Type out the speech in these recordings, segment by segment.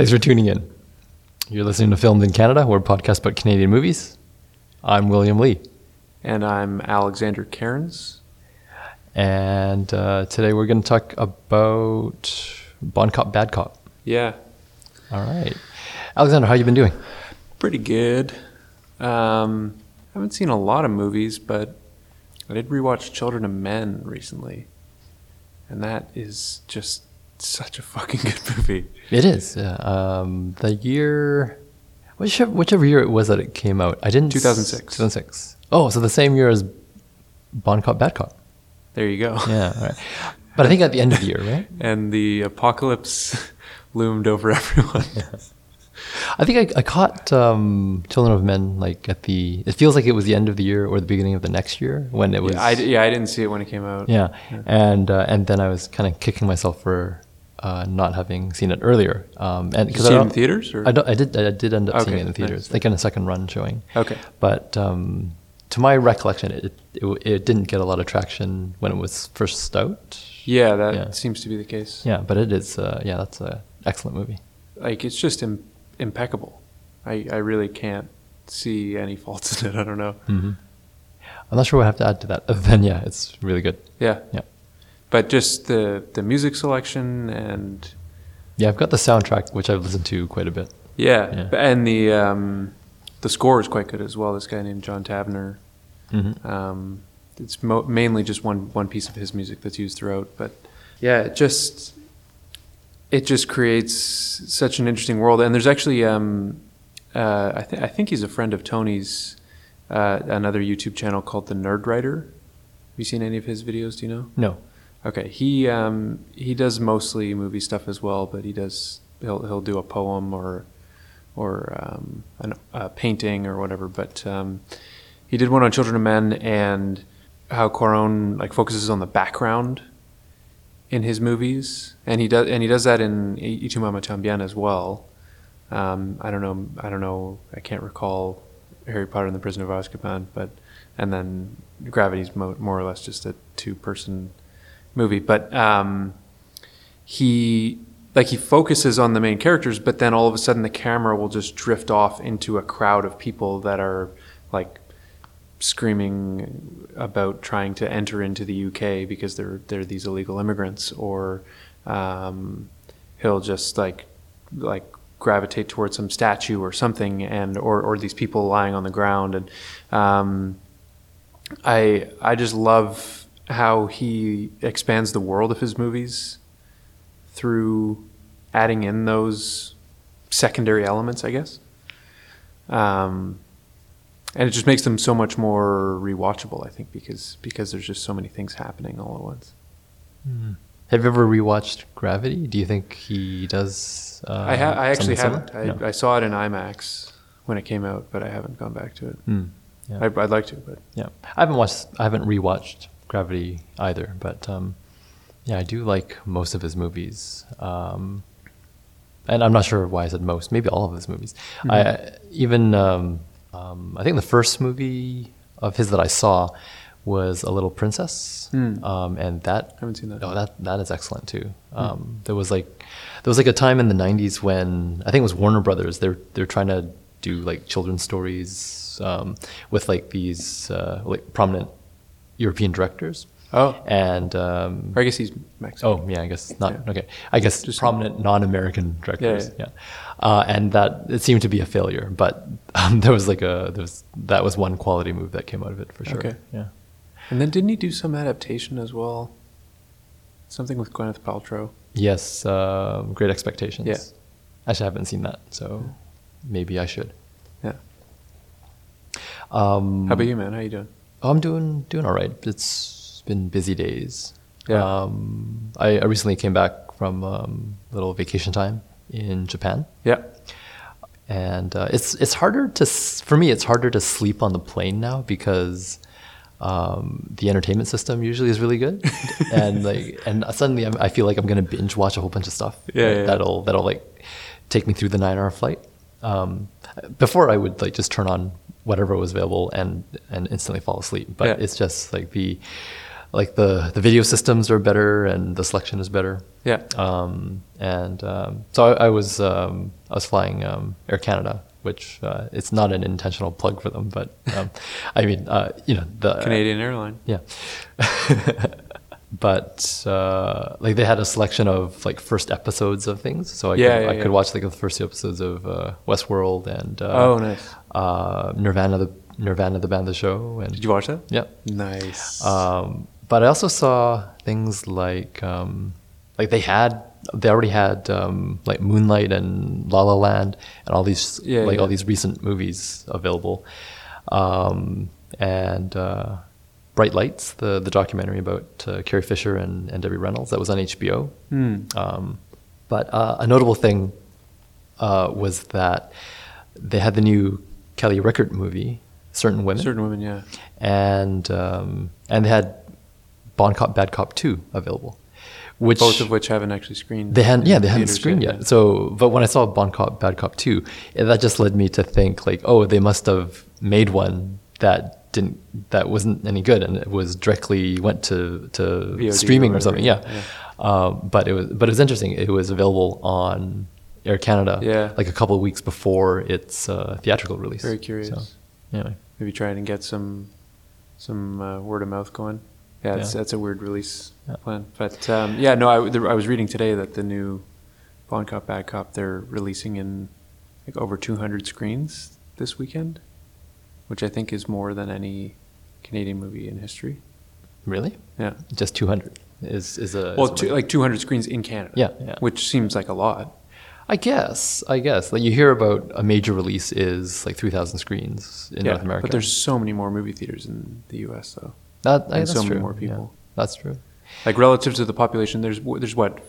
Thanks for tuning in. You're listening to Filmed in Canada. We're a podcast about Canadian movies. I'm William Lee. And I'm Alexander Cairns. And uh, today we're going to talk about Bon Cop, Bad Cop. Yeah. All right. Alexander, how you been doing? Pretty good. Um, I haven't seen a lot of movies, but I did rewatch Children of Men recently. And that is just such a fucking good movie. It is. Yeah. Um, the year, whichever, whichever year it was that it came out, I didn't. 2006. 2006. Oh, so the same year as Bon Cop, Bad Cop. There you go. Yeah. Right. But I think at the end of the year, right? and the apocalypse loomed over everyone. I think I, I caught um, Children of Men like at the. It feels like it was the end of the year or the beginning of the next year when it was. Yeah, I, yeah, I didn't see it when it came out. Yeah, and uh, and then I was kind of kicking myself for uh, not having seen it earlier. Um, and because see I don't, in theaters? Or? I, don't, I did I did end up seeing it in theaters, nice. like in a second run showing. Okay. But um, to my recollection, it, it it didn't get a lot of traction when it was first out. Yeah, that Yeah. seems to be the case. Yeah, but it is. Uh, yeah, that's an excellent movie. Like, it's just Im- impeccable. I, I really can't see any faults in it. I don't know. hmm I'm not sure what I have to add to that. Other than yeah, it's really good. Yeah. Yeah. But just the, the music selection and Yeah, I've got the soundtrack, which I've listened to quite a bit. yeah, Yeah. and the um, the score is quite good as well. This guy named John Tavener. Mm-hmm. Um, it's mo- mainly just one one piece of his music that's used throughout, but yeah, it just it just creates such an interesting world. And there's actually um, uh, I, th- I think he's a friend of Tony's, uh, another YouTube channel called the Nerdwriter. Have you seen any of his videos? Do you know? No. Okay, he um, he does mostly movie stuff as well, but he does he'll he'll do a poem or or um, an, a painting or whatever. But um, he did one on Children of Men and how Cuarón like focuses on the background in his movies, and he does and he does that in Y tu mamá también as well. Um, I don't know. I don't know. I can't recall Harry Potter and the Prisoner of Azkaban, but and then Gravity's mo- more or less just a two-person movie. But um, he like he focuses on the main characters, but then all of a sudden the camera will just drift off into a crowd of people that are like screaming about trying to enter into the UK because they're they're these illegal immigrants, or um, he'll just like like gravitate towards some statue or something, and or or these people lying on the ground, and um, I I just love how he expands the world of his movies through adding in those secondary elements, I guess. Um, and it just makes them so much more rewatchable, I think, because because there's just so many things happening all at once. Have you ever rewatched Gravity? Do you think he does? Uh, I ha- I actually haven't. I. No. I saw it in IMAX when it came out, but I haven't gone back to it. Mm, yeah. I, I'd like to, but yeah, I haven't watched. I haven't rewatched Gravity either, but um, yeah, I do like most of his movies. Um, and I'm not sure why I said most. Maybe all of his movies. Mm-hmm. I even um, um, I think the first movie of his that I saw was A Little Princess, Mm. um, and that I haven't seen that. Oh, that that is excellent too. Um, There was like there was like a time in the '90s when I think it was Warner Brothers. They're they're trying to do like children's stories um, with like these uh, like prominent European directors. Oh. and um, I guess he's Mexican. oh yeah, I guess not. Yeah. Okay, I guess Just- prominent non-American directors. yeah. Yeah, Uh, and that it seemed to be a failure. But um, there was like a there was that was one quality move that came out of it for sure. Okay. Yeah. And then didn't he do some adaptation as well? Something with Gwyneth Paltrow. Yes, uh, Great Expectations. Yeah. Actually, I haven't seen that, so maybe I should. Yeah. Um, How about you, man? How are you doing? I'm doing doing all right. It's been busy days. Yeah. Um, I, I recently came back from um, little vacation time in Japan, Yeah. and uh, it's it's harder to for me. It's harder to sleep on the plane now because um, the entertainment system usually is really good, and like and suddenly I'm, I feel like I'm gonna binge watch a whole bunch of stuff. Yeah, yeah. that'll that'll like take me through the nine hour flight. Um, before I would like just turn on whatever was available and and instantly fall asleep, but Yeah. it's just like the like the the video systems are better and the selection is better. Yeah. Um, and um, so I, I was um, I was flying um, Air Canada, which uh, it's not an intentional plug for them, but um, I mean, uh, you know, the Canadian airline. yeah. but uh, like they had a selection of like first episodes of things, so I Yeah, could, yeah, I yeah. could watch like the first two episodes of uh, Westworld and uh, Oh, nice. Uh, Nirvana the Nirvana the band the show and Did you watch that? yeah. Nice. Um, but I also saw things like um, like they had they already had um, like Moonlight and La La Land and all these Yeah, like yeah. all these recent movies available, um, and uh, Bright Lights, the the documentary about uh, Carrie Fisher and, and Debbie Reynolds that was on HBO. Hmm. Um, but uh, a notable thing uh, was that they had the new Kelly Reichardt movie, Certain Women Certain women, yeah. and um, and they had Bon Cop Bad Cop Two available, which Both of which haven't actually screened. they hadn't yeah they hadn't screened yet. So, but when I saw Bon Cop Bad Cop Two, eh, that just led me to think like, oh, they must have made one that didn't that wasn't any good, and it was directly went to to VOD streaming or or something. whatever, Yeah, Um, but it was but it was interesting. It was available on Air Canada, Yeah. like a couple of weeks before its uh, theatrical release. Very curious. So, anyway. Maybe try and get some some uh, word of mouth going. Yeah, it's, Yeah. that's a weird release Yeah. plan. But um, yeah, no, I, there, I was reading today that the new Bon Cop Bad Cop they're releasing in like over 200 screens this weekend, which I think is more than any Canadian movie in history. Really? Yeah. Just 200 is is a Well, is a two, like 200 screens in Canada. Yeah, yeah. Which seems like a lot. I guess I guess like you hear about a major release is like 3,000 screens in yeah, North America. But there's so many more movie theaters in the U.S. though. that, I, and that's so many true. more yeah. people. that's true. Like relative to the population, there's there's what,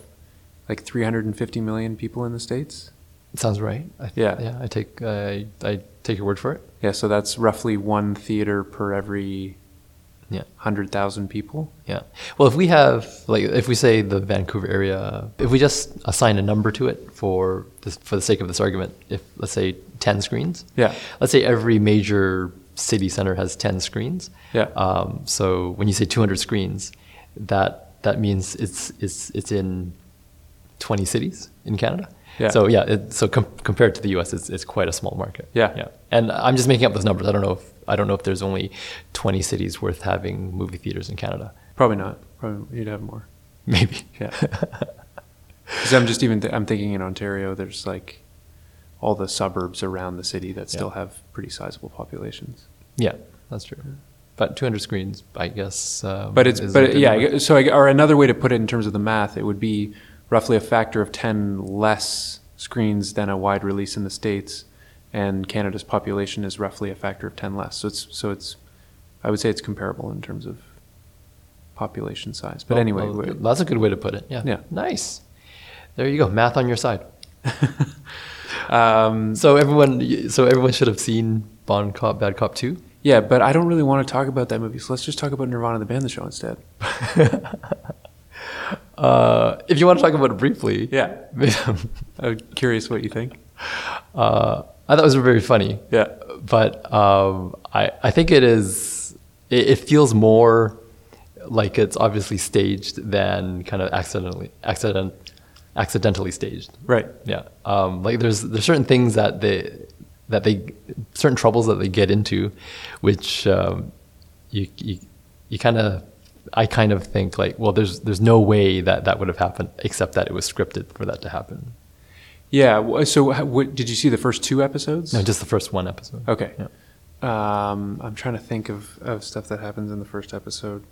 like 350 million people in the states. Sounds right. I, Yeah. yeah. I take I I take your word for it. Yeah, so that's roughly one theater per every Yeah, hundred thousand people. yeah. Well, if we have like if we say the Vancouver area, if we just assign a number to it for this, for the sake of this argument, if let's say 10 screens. Yeah. Let's say every major city center has 10 screens. Yeah. Um, so when you say 200 screens, that that means it's it's it's in 20 cities in Canada. Yeah. So yeah, it, so com- compared to the U.S., it's, it's quite a small market. Yeah. Yeah. And I'm just making up those numbers. I don't know if I don't know if there's only 20 cities worth having movie theaters in Canada. Probably not. Probably you'd have more. Maybe. Yeah. Because I'm just even th- I'm thinking in Ontario, there's like all the suburbs around the city that still Yeah. have pretty sizable populations. yeah, that's true. But 200 screens, I guess. Um, But it's but good yeah. number. So I, or another way to put it in terms of the math, it would be roughly a factor of ten less screens than a wide release in the states, and Canada's population is roughly a factor of ten less. So it's so it's I would say it's comparable in terms of population size. But Well, anyway, well, that's a good way to put it. Yeah. Yeah. Nice. There you go. Math on your side. um, So everyone, so everyone should have seen Bon Cop, Bad Cop 2. yeah, but I don't really want to talk about that movie. So let's just talk about Nirvana the band, the show instead. Uh, if you want to talk about it briefly, Yeah. uh, I'm curious what you think. I thought it was very funny. Yeah. But um, I, I think it is. It, it feels more like it's obviously staged than kind of accidentally accident accidentally staged. Right. Yeah. Um, like there's there's certain things that they that they certain troubles that they get into, which um, you you, you kind of I kind of think like well there's there's no way that that would have happened except that it was scripted for that to happen. Yeah. So, how- what, did you see the first two episodes? No, just the first one episode. Okay. Yeah. Um, I'm trying to think of, of stuff that happens in the first episode.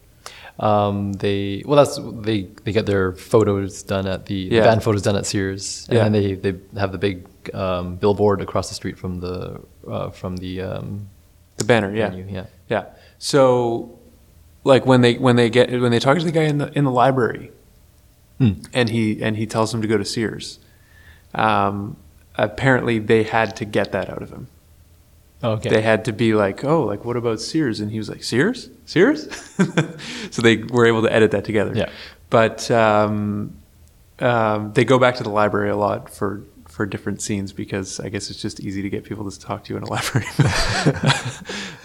Um, they well, that's they they get their photos done at the, the Yeah. band photos done at Sears, and Yeah. then they they have the big um, billboard across the street from the uh, from the um, The banner, yeah, venue. Yeah, yeah. So, like when they when they get when they talk to the guy in the in the library, Mm. and he and he tells him to go to Sears. Um, apparently, they had to get that out of him. okay. They had to be like, "Oh, like what about Sears?" And he was like, "Sears, Sears." so they were able to edit that together. Yeah. But um, um, they go back to the library a lot for for different scenes because I guess it's just easy to get people to talk to you in a library.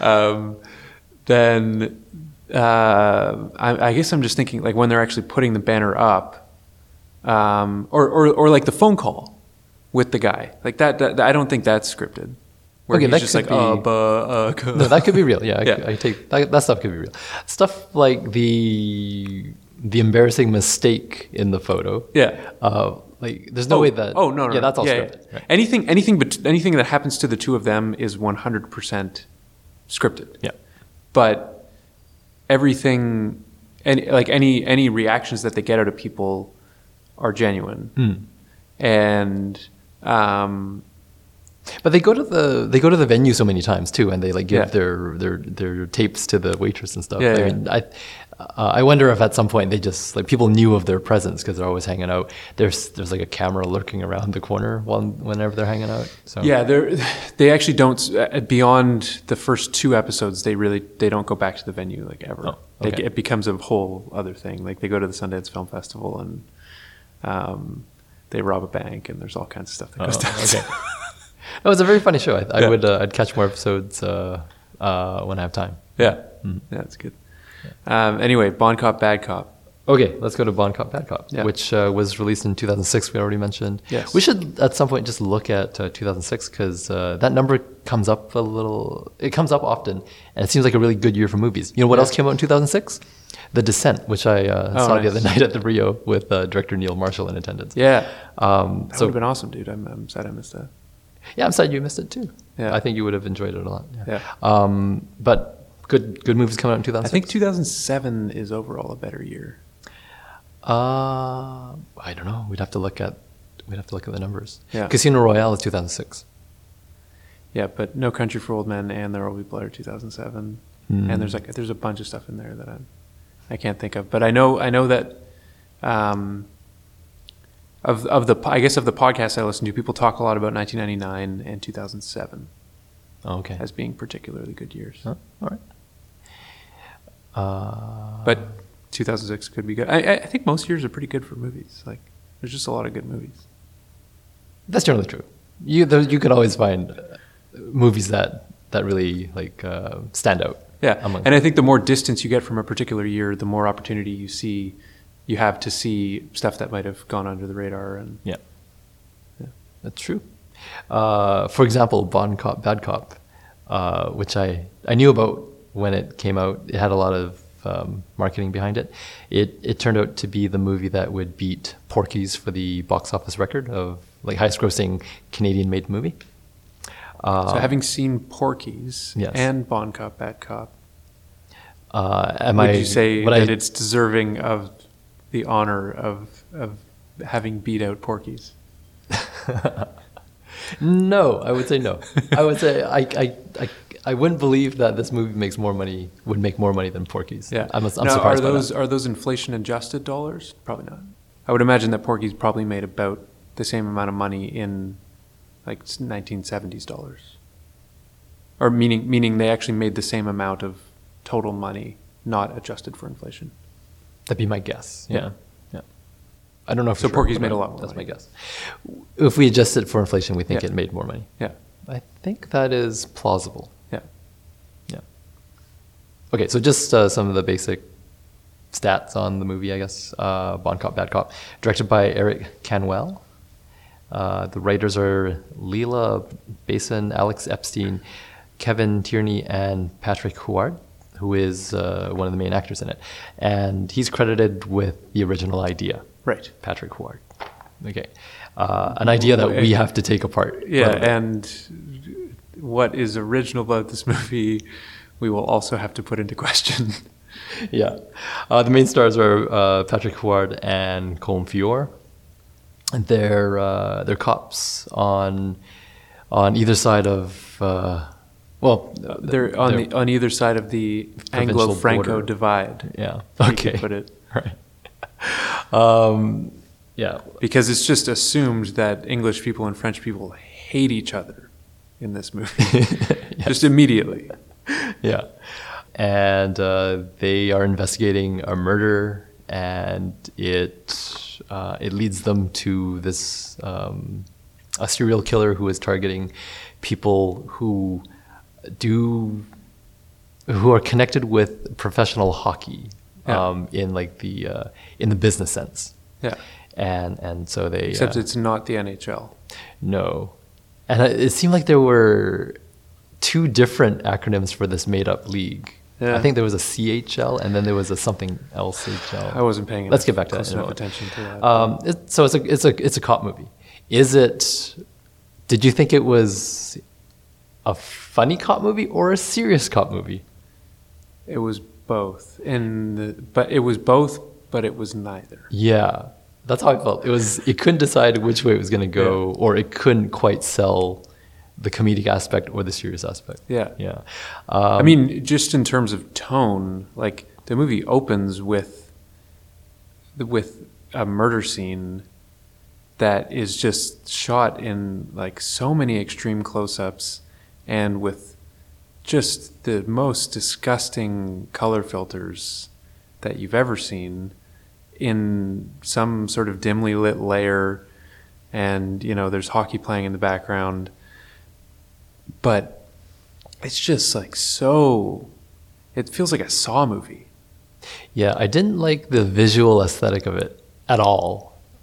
um, then uh, I, I guess I'm just thinking like when they're actually putting the banner up, um, or, or or like the phone call with the guy, like that. that I don't think that's scripted. Where Okay, he's that just could like, uh, be- uh, cu-" No, that could be real. Yeah, I, Yeah. I take that, that stuff could be real. Stuff like the the embarrassing mistake in the photo. Yeah. Uh, like, there's no oh, way that. Oh no, no, Yeah, that's all yeah, scripted. yeah. Right. Anything, anything, but anything that happens to the two of them is 100 percent scripted. Yeah. But everything, any like any any reactions that they get out of people are genuine, Hmm. and um, But they go to the they go to the venue so many times too, and they like give Yeah. their their their tapes to the waitress and stuff. Yeah, I mean, I uh, I wonder if at some point they just like people knew of their presence because they're always hanging out. There's there's like a camera lurking around the corner while, whenever they're hanging out. So yeah, they they actually don't uh, beyond the first two episodes. They really they don't go back to the venue like ever. Oh, okay. get- it becomes a whole other thing. Like they go to the Sundance Film Festival and um, they rob a bank, and there's all kinds of stuff that Oh, goes down. okay. It was a very funny show. I, I Yeah. would uh, I'd catch more episodes uh, uh, when I have time. Yeah, Mm. yeah, that's good. Um, anyway, Bon Cop, Bad Cop. Okay, let's go to Bon Cop, Bad Cop, Yeah. which uh, was released in 2006. We already mentioned. Yes. We should at some point just look at uh, 2006 because uh, that number comes up a little. It comes up often, and it seems like a really good year for movies. You know what Yeah. else came out in 2006? The Descent, which I uh, Oh, saw the other night at the Rio with uh, director Neil Marshall in attendance. Yeah, Um, that so would have been awesome, dude. I'm, I'm sad I missed that. yeah, I'm sad you missed it too. Yeah. I think you would have enjoyed it a lot. Yeah. Um, but good, good movies coming out in 2006. I think 2007 is overall a better year. Uh, I don't know. We'd have to look at we'd have to look at the numbers. Yeah. Casino Royale is 2006. Yeah, but No Country for Old Men and There Will Be Blood are 2007, Hmm. and there's like there's a bunch of stuff in there that I I can't think of. But I know I know that um, of of the I guess of the podcasts I listen to, people talk a lot about 1999 and 2007 Oh, okay. as being particularly good years. Huh? All right. Uh, But 2006 could be good. I, I think most years are pretty good for movies. Like there's just a lot of good movies. that's generally true. You there, you can always find uh, movies that that really like uh, stand out. Yeah, and I think the more distance you get from a particular year, the more opportunity you see, you have to see stuff that might have gone under the radar. And Yeah. Yeah. That's true. Uh, for example, Bon Cop, Bad Cop, uh, which I, I knew about when it came out. It had a lot of um, marketing behind it. It it turned out to be the movie that would beat Porky's for the box office record of like highest grossing Canadian made movie. Uh, so, having seen Porky's Yes. and Bon Cop, Bad Cop, uh, am would I, you say that I, it's deserving of the honor of of having beat out Porky's? No, I would say no. I would say I, I, I, I wouldn't believe that this movie makes more money, would make more money than Porky's. Yeah, I'm, I'm now, surprised Are those are those inflation adjusted dollars? Probably not. I would imagine that Porky's probably made about the same amount of money in like 1970s dollars, or meaning meaning they actually made the same amount of total money, not adjusted for inflation. That'd be my guess. Yeah. Yeah. Yeah. I don't know for So sure, Porky's made a I- lot more That's money. my guess. If we adjust it for inflation, we think Yeah. it made more money. Yeah, I think that is plausible. Okay, so just uh, some of the basic stats on the movie, I guess. Uh, Bon Cop, Bad Cop, directed by Érik Canuel. Uh, the writers are Leila Basen, Alex Epstein, Kevin Tierney, and Patrick Huard, who is uh, one of the main actors in it. And he's credited with the original idea. Right. Patrick Huard. Okay. Uh, an idea that we have to take apart. Yeah, and what is original about this movie, we will also have to put into question. yeah. Uh, the main stars are uh, Patrick Huard and Colm Feore. And they're uh, they're cops on on either side of uh, well They're on the on either side of the Anglo-Franco divide. yeah okay put it. right um, yeah because it's just assumed that English people and French people hate each other in this movie, just immediately. yeah and uh, they are investigating a murder and it uh, it leads them to this um, a serial killer who is targeting people who do who are connected with professional hockey Yeah. um, in like the uh, in the business sense, Yeah. and and so they Except uh, it's not the NHL. no, and it it seemed like there were two different acronyms for this made up league. Yeah. I think there was a CHL and then there was a something else HL. I wasn't paying Let's get back to that. enough attention to that. Um, it, so it's a it's a it's a cop movie. Is it? Did you think it was a funny cop movie or a serious cop movie? It was both, the, but it was both, but it was neither. Yeah, that's how I felt. It was it couldn't decide which way it was going to go, or it couldn't quite sell the comedic aspect or the serious aspect. Yeah. Yeah. I Um, mean, just in terms of tone, like the movie opens with with a murder scene that is just shot in like so many extreme close-ups and with just the most disgusting color filters that you've ever seen in some sort of dimly lit layer and you know there's hockey playing in the background but it's just like so it feels like a saw movie Yeah, I didn't like the visual aesthetic of it at all.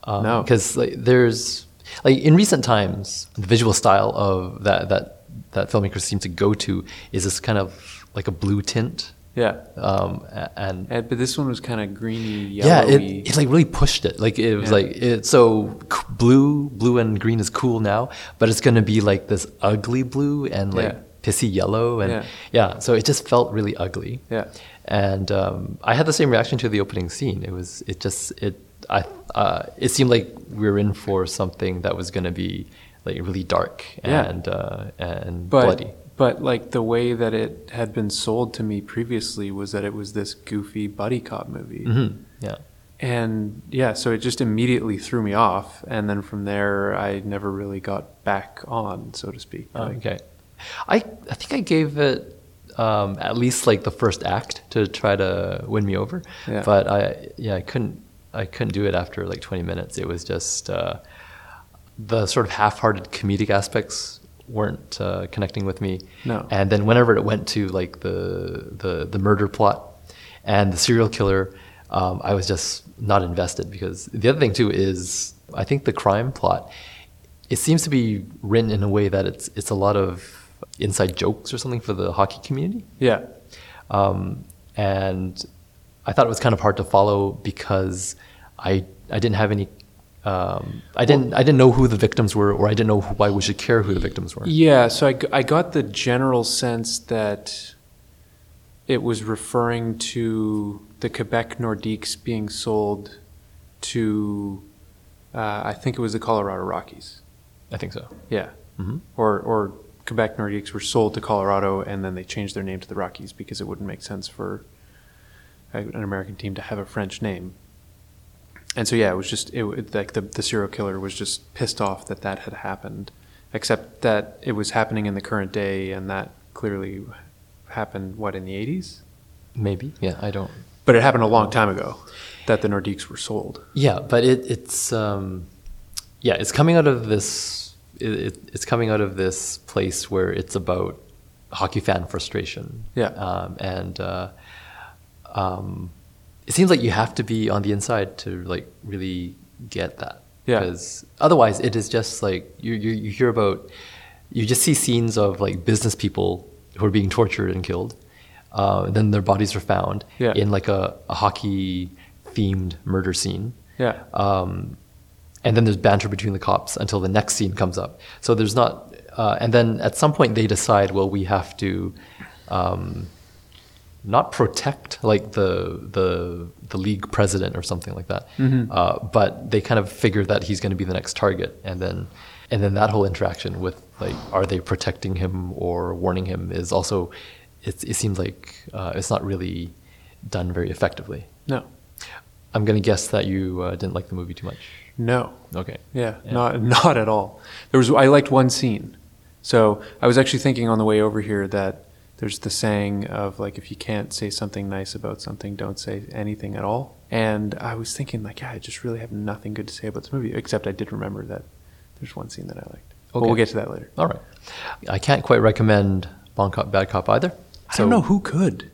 Um, No. because like there's like in recent times, the visual style of that that that filmmakers seem to go to is this kind of like a blue tint. Yeah Um, and and, but this one was kind of greeny yeah, yellowy it, it like really pushed it. Like it was Yeah. like it, so blue, blue and green is cool now, but it's gonna be like this ugly blue and like Yeah. pissy yellow and Yeah. yeah. So it just felt really ugly. Yeah. And um, I had the same reaction to the opening scene. It was it just it I uh, it seemed like we were in for something that was gonna be like really dark Yeah. and uh, and but bloody. But like the way that it had been sold to me previously was that it was this goofy buddy cop movie hmm Yeah. and yeah so it just immediately threw me off and then from there i never really got back on so to speak Oh, Like, okay. I I think I gave it um, at least like the first act to try to win me over. Yeah. But I yeah I couldn't I couldn't do it after like 20 minutes. It was just uh, the sort of half-hearted comedic aspects weren't uh, connecting with me. No. And then whenever it went to like the the the murder plot and the serial killer, um, I was just not invested because the other thing too is I think the crime plot it seems to be written in a way that it's it's a lot of inside jokes or something for the hockey community. yeah Um, and I thought it was kind of hard to follow because I I didn't have any um, I didn't I didn't know who the victims were or I didn't know why we should care who the victims were. Yeah, so I, I got the general sense that it was referring to the Quebec Nordiques being sold to, uh, I think it was the Colorado Rockies. I think so. Yeah. hmm Or, or Quebec Nordiques were sold to Colorado and then they changed their name to the Rockies because it wouldn't make sense for an American team to have a French name. And so, yeah, it was just, it, like the, the serial killer was just pissed off that that had happened, except that it was happening in the current day and that clearly happened, what, in the 80s? Maybe. Yeah, I don't. But it happened a long time ago that the Nordiques were sold. Yeah, but it, it's um, yeah, it's coming out of this. It, it, it's coming out of this place where it's about hockey fan frustration. Yeah. um, and uh, um, it seems like you have to be on the inside to like really get that. Yeah. Because otherwise, it is just like you, you you hear about you just see scenes of like business people who are being tortured and killed. Uh, then their bodies are found Yeah. in like a, a hockey themed murder scene. Yeah. Um, and then there's banter between the cops until the next scene comes up. So there's not, uh, and then at some point they decide, well, we have to um, not protect like the the the league president or something like that, uh, but they kind of figure that he's going to be the next target, and then and then that whole interaction with like, are they protecting him or warning him is also, it, it seems like uh, it's not really done very effectively. No. I'm going to guess that you uh, didn't like the movie too much. No. Okay. Yeah, Yeah. not not at all. There was I liked one scene. So I was actually thinking on the way over here that there's the saying of like if you can't say something nice about something, don't say anything at all. And I was thinking like, yeah, I just really have nothing good to say about this movie. Except I did remember that there's one scene that I liked. But we'll get to that later. All right. I can't quite recommend Bon Cop, Bad Cop either. I don't know who could.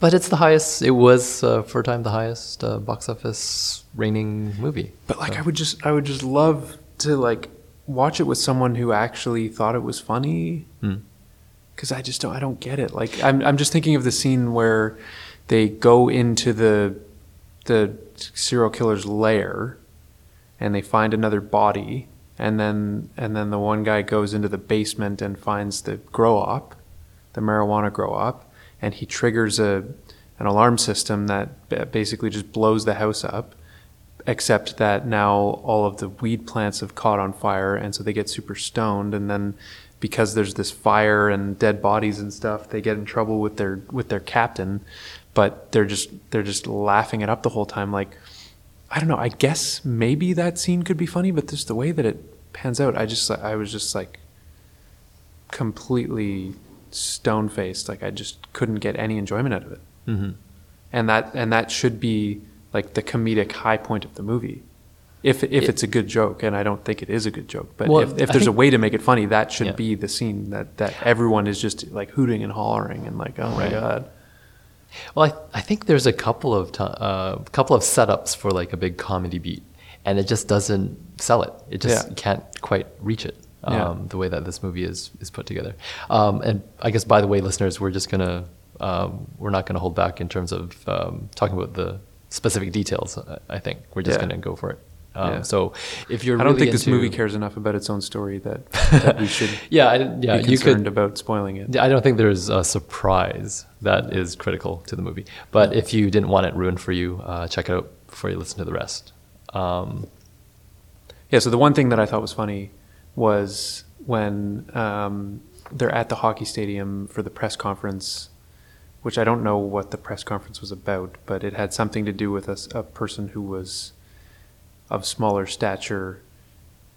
But it's the highest. It was uh, for a time the highest uh, box office reigning movie. But like, I would just, I would just love to like watch it with someone who actually thought it was funny. Hmm. Because I just don't, I don't get it. Like, I'm, I'm just thinking of the scene where they go into the, the serial killer's lair, and they find another body, and then, and then the one guy goes into the basement and finds the grow op, the marijuana grow op, and he triggers a, an alarm system that basically just blows the house up except that now all of the weed plants have caught on fire and so they get super stoned and then because there's this fire and dead bodies and stuff they get in trouble with their with their captain but they're just they're just laughing it up the whole time like i don't know i guess maybe that scene could be funny but just the way that it pans out i just i was just like completely stone faced like i just couldn't get any enjoyment out of it. Hmm and that and that should be like the comedic high point of the movie if if It- it's a good joke and i don't think it is a good joke but Well, if, if there's a way to make it funny that should Yeah. be the scene that that everyone is just like hooting and hollering and like oh my god Well, I, I think there's a couple of ti uh, couple of setups for like a big comedy beat, and it just doesn't sell it. It just Yeah. can't quite reach it. Um, Yeah. The way that this movie is is put together. Um, and I guess by the way, listeners, we're just gonna um, we're not gonna hold back in terms of um, talking about the specific details. I- I think we're just Yeah. gonna go for it. Um, Yeah. So if you're i don't really think this movie cares enough about its own story that, that we should Yeah, I, yeah, be you could. about spoiling it I don't think there's a surprise that is critical to the movie. But if you didn't want it ruined for you, uh, check it out before you listen to the rest. Um, Yeah, so the one thing that I thought was funny was when um, they're at the hockey stadium for the press conference, which I don't know what the press conference was about, but it had something to do with a person who was of smaller stature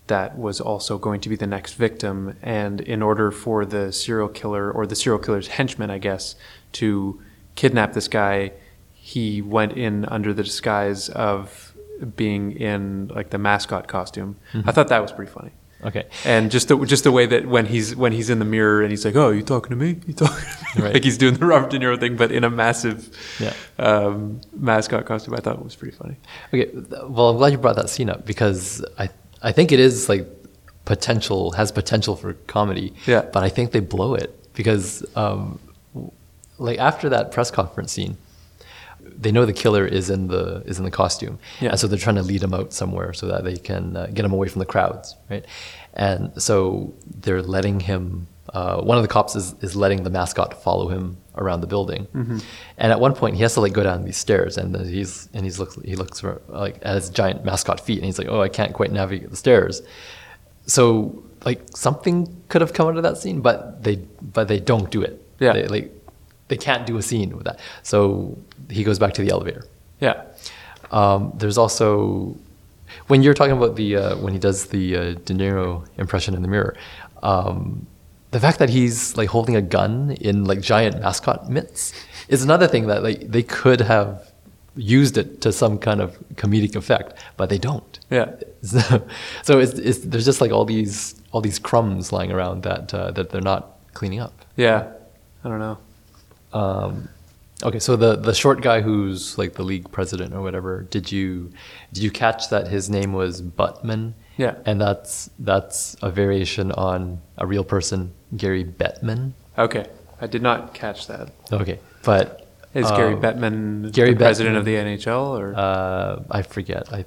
that was also going to be the next victim. And in order for the serial killer, or the serial killer's henchman, I guess, to kidnap this guy, he went in under the disguise of being in like the mascot costume. Mm-hmm. I thought that was pretty funny. Okay. And just the just the way that when he's when he's in the mirror and he's like, "Oh, you talking to me? You talking?" To me? Right. like he's doing the Robert De Niro thing, but in a massive Yeah. um, mascot costume. I thought it was pretty funny. Okay. Well, I'm glad you brought that scene up because I I think it is like potential has potential for comedy. Yeah. But I think they blow it because um, like after that press conference scene, they know the killer is in the is in the costume, Yeah. and so they're trying to lead him out somewhere so that they can uh, get him away from the crowds, right? And so they're letting him. Uh, one of the cops is, is letting the mascot follow him around the building, and at one point he has to like go down these stairs, and he's and he's looks he looks for, like at his giant mascot feet, and he's like, oh, I can't quite navigate the stairs. So like something could have come out of that scene, but they but they don't do it. Yeah. They, like they can't do a scene with that. So he goes back to the elevator. Yeah, Um, there's also when you're talking about the uh, when he does the uh, De Niro impression in the mirror, um, the fact that he's like holding a gun in like giant mascot mitts is another thing that like they could have used it to some kind of comedic effect, but they don't. yeah, So, so it's, it's, there's just like all these all these crumbs lying around that uh, that they're not cleaning up. yeah. I don't know. Um, okay, so the the short guy who's like the league president or whatever, did you did you catch that his name was Buttman? Yeah. and that's that's a variation on a real person, Gary Bettman. Okay, I did not catch that. Okay, but Is Gary um, Bettman Gary the president Bettman- of the NHL or? Uh, I forget. I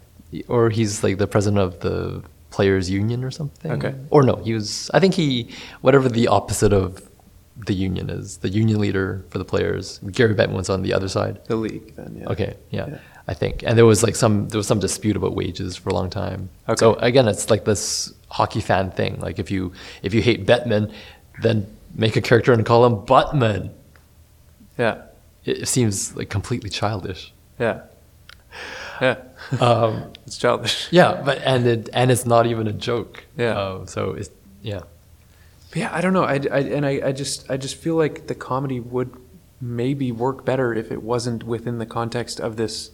or he's like the president of the players union or something. Okay. Or no, he was. I think he whatever the opposite of the union is, the union leader for the players. Gary Bettman was on the other side. the league then, yeah. Okay, yeah, Yeah. I think, and there was like some there was some dispute about wages for a long time. Okay. So again, it's like this hockey fan thing. Like if you if you hate Bettman, then make a character and call him Buttman. Yeah, It, it seems like completely childish. yeah, yeah. Um, it's childish. yeah, but and it and it's not even a joke. Yeah. Um, so it's yeah. But yeah, I don't know. I, I and I, I just I just feel like the comedy would maybe work better if it wasn't within the context of this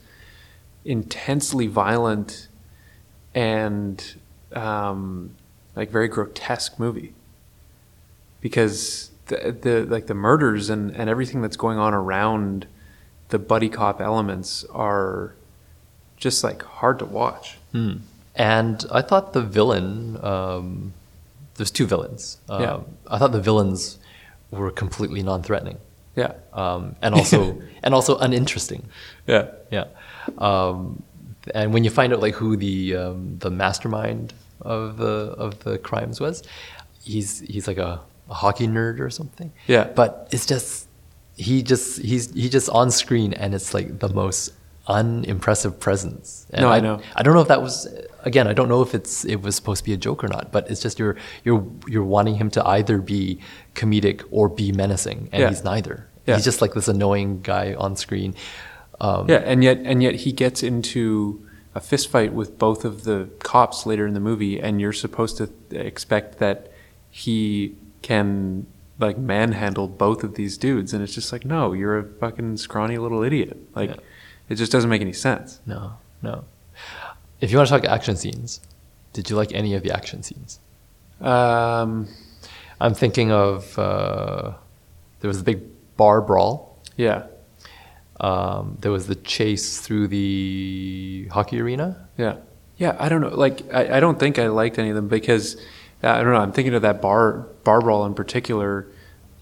intensely violent and um, like very grotesque movie. Because the, the like the murders and and everything that's going on around the buddy cop elements are just like hard to watch. Hmm. And I thought the villain, um, there's two villains. Um, Yeah. I thought the villains were completely non-threatening, Yeah, um, and also and also uninteresting. yeah, Yeah. Um, and when you find out like who the um, the mastermind of the of the crimes was, he's he's like a, a hockey nerd or something. Yeah. But it's just he just he's he just on screen and it's like the most unimpressive presence. And No, I know. I don't know if that was again. I don't know if it's it was supposed to be a joke or not. But it's just you're you're you're wanting him to either be comedic or be menacing, and Yeah. he's neither. Yeah. He's just like this annoying guy on screen. Um, yeah, and yet and yet he gets into a fist fight with both of the cops later in the movie, and you're supposed to expect that he can like manhandle both of these dudes, and it's just like, no, you're a fucking scrawny little idiot. Like, Yeah. It just doesn't make any sense. No, no. If you want to talk action scenes, did you like any of the action scenes? Um, I'm thinking of uh, there was a big bar brawl. yeah, Um, there was the chase through the hockey arena. yeah, yeah. I don't know. Like, I, I don't think I liked any of them because uh, I don't know. I'm thinking of that bar bar brawl in particular,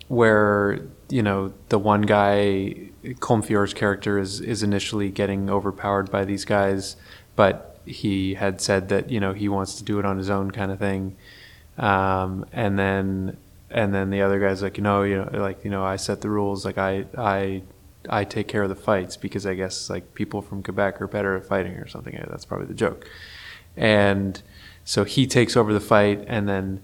where you know the one guy, Colm Feore's character, is is initially getting overpowered by these guys, but he had said that you know he wants to do it on his own, kind of thing, um, and then and then the other guy's like, you know, you know, like you know, I set the rules, like I I I take care of the fights because I guess like people from Quebec are better at fighting or something. That's probably the joke. And so he takes over the fight, and then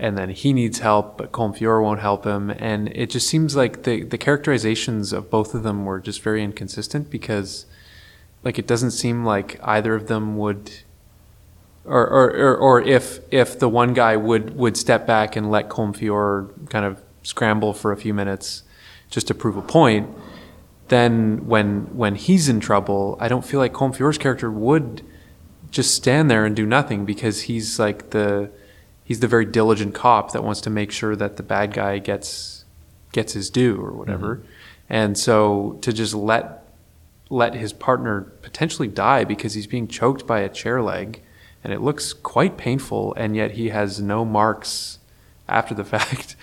and then he needs help, but Colm Feore won't help him. And it just seems like the the characterizations of both of them were just very inconsistent because like it doesn't seem like either of them would or, or, or, or if if the one guy would, would step back and let Colm Feore kind of scramble for a few minutes just to prove a point, then when when he's in trouble, I don't feel like Colm Feore's character would just stand there and do nothing because he's like the he's the very diligent cop that wants to make sure that the bad guy gets gets his due or whatever. And so to just let let his partner potentially die because he's being choked by a chair leg and it looks quite painful and yet he has no marks after the fact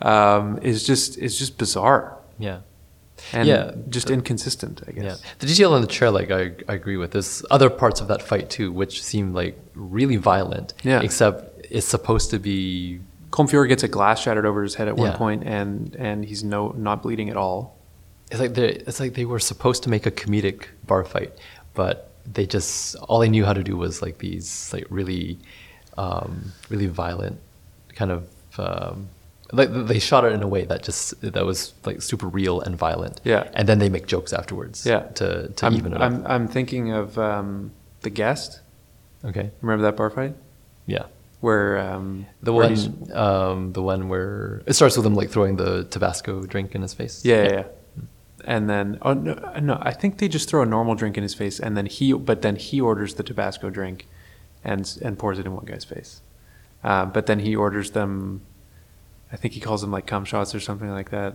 um, is just is just bizarre Yeah. and Yeah. just inconsistent i Yeah, guess the detail on the chair, like I, I agree with. There's other parts of that fight too, which seem like really violent. Yeah. Except it's supposed to be. Colm Feore gets a glass shattered over his head at one Yeah. point and and he's no not bleeding at all It's like they. It's like they were supposed to make a comedic bar fight, but they just all they knew how to do was like these like really, um, really violent kind of. Um, like they shot it in a way that just that was like super real and violent. Yeah. And then they make jokes afterwards. Yeah. To to I'm, even it I'm, up. I'm thinking of um, the guest Okay. remember that bar fight Yeah. Where um, The where one, um, the one where it starts with him like throwing the Tabasco drink in his face. Yeah, yeah, yeah. And then, oh no, no, I think they just throw a normal drink in his face, and then he, but then he orders the Tabasco drink, and and pours it in one guy's face. Uh, but then he orders them. I think he calls them like cum shots or something like that.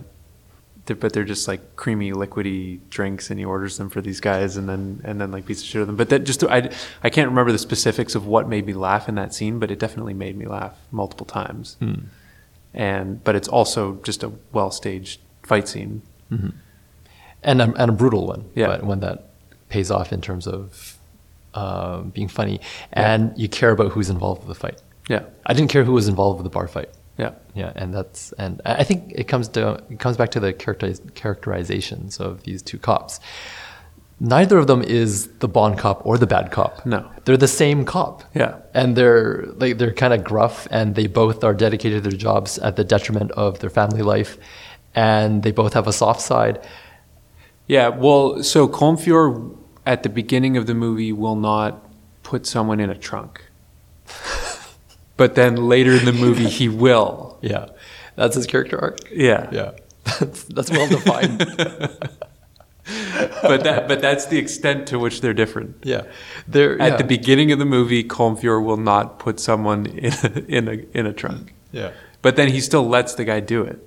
They're, but they're just like creamy, liquidy drinks, and he orders them for these guys, and then and then like beats the shit out of them. But that just I I can't remember the specifics of what made me laugh in that scene, but it definitely made me laugh multiple times. Hmm. And but it's also just a well staged fight scene. and a, and a brutal one, Yeah. but one that pays off in terms of um, being funny, and you care about who's involved with the fight. Yeah, I didn't care who was involved with the bar fight. Yeah. Yeah, and that's and I think it comes to it comes back to the characteriz- characterizations of these two cops. Neither of them is the Bon cop or the bad cop. No. they're the same cop. Yeah. and they're like they're kind of gruff, and they both are dedicated to their jobs at the detriment of their family life, and they both have a soft side. Yeah, well, so Colm Feore at the beginning of the movie will not put someone in a trunk. But then later in the movie he will. Yeah, that's his character arc. Yeah. Yeah, that's that's well defined. But that but that's the extent to which they're different. yeah, they're At yeah. the beginning of the movie, Colm Feore will not put someone in a, in a in a trunk. Yeah, But then he still lets the guy do it.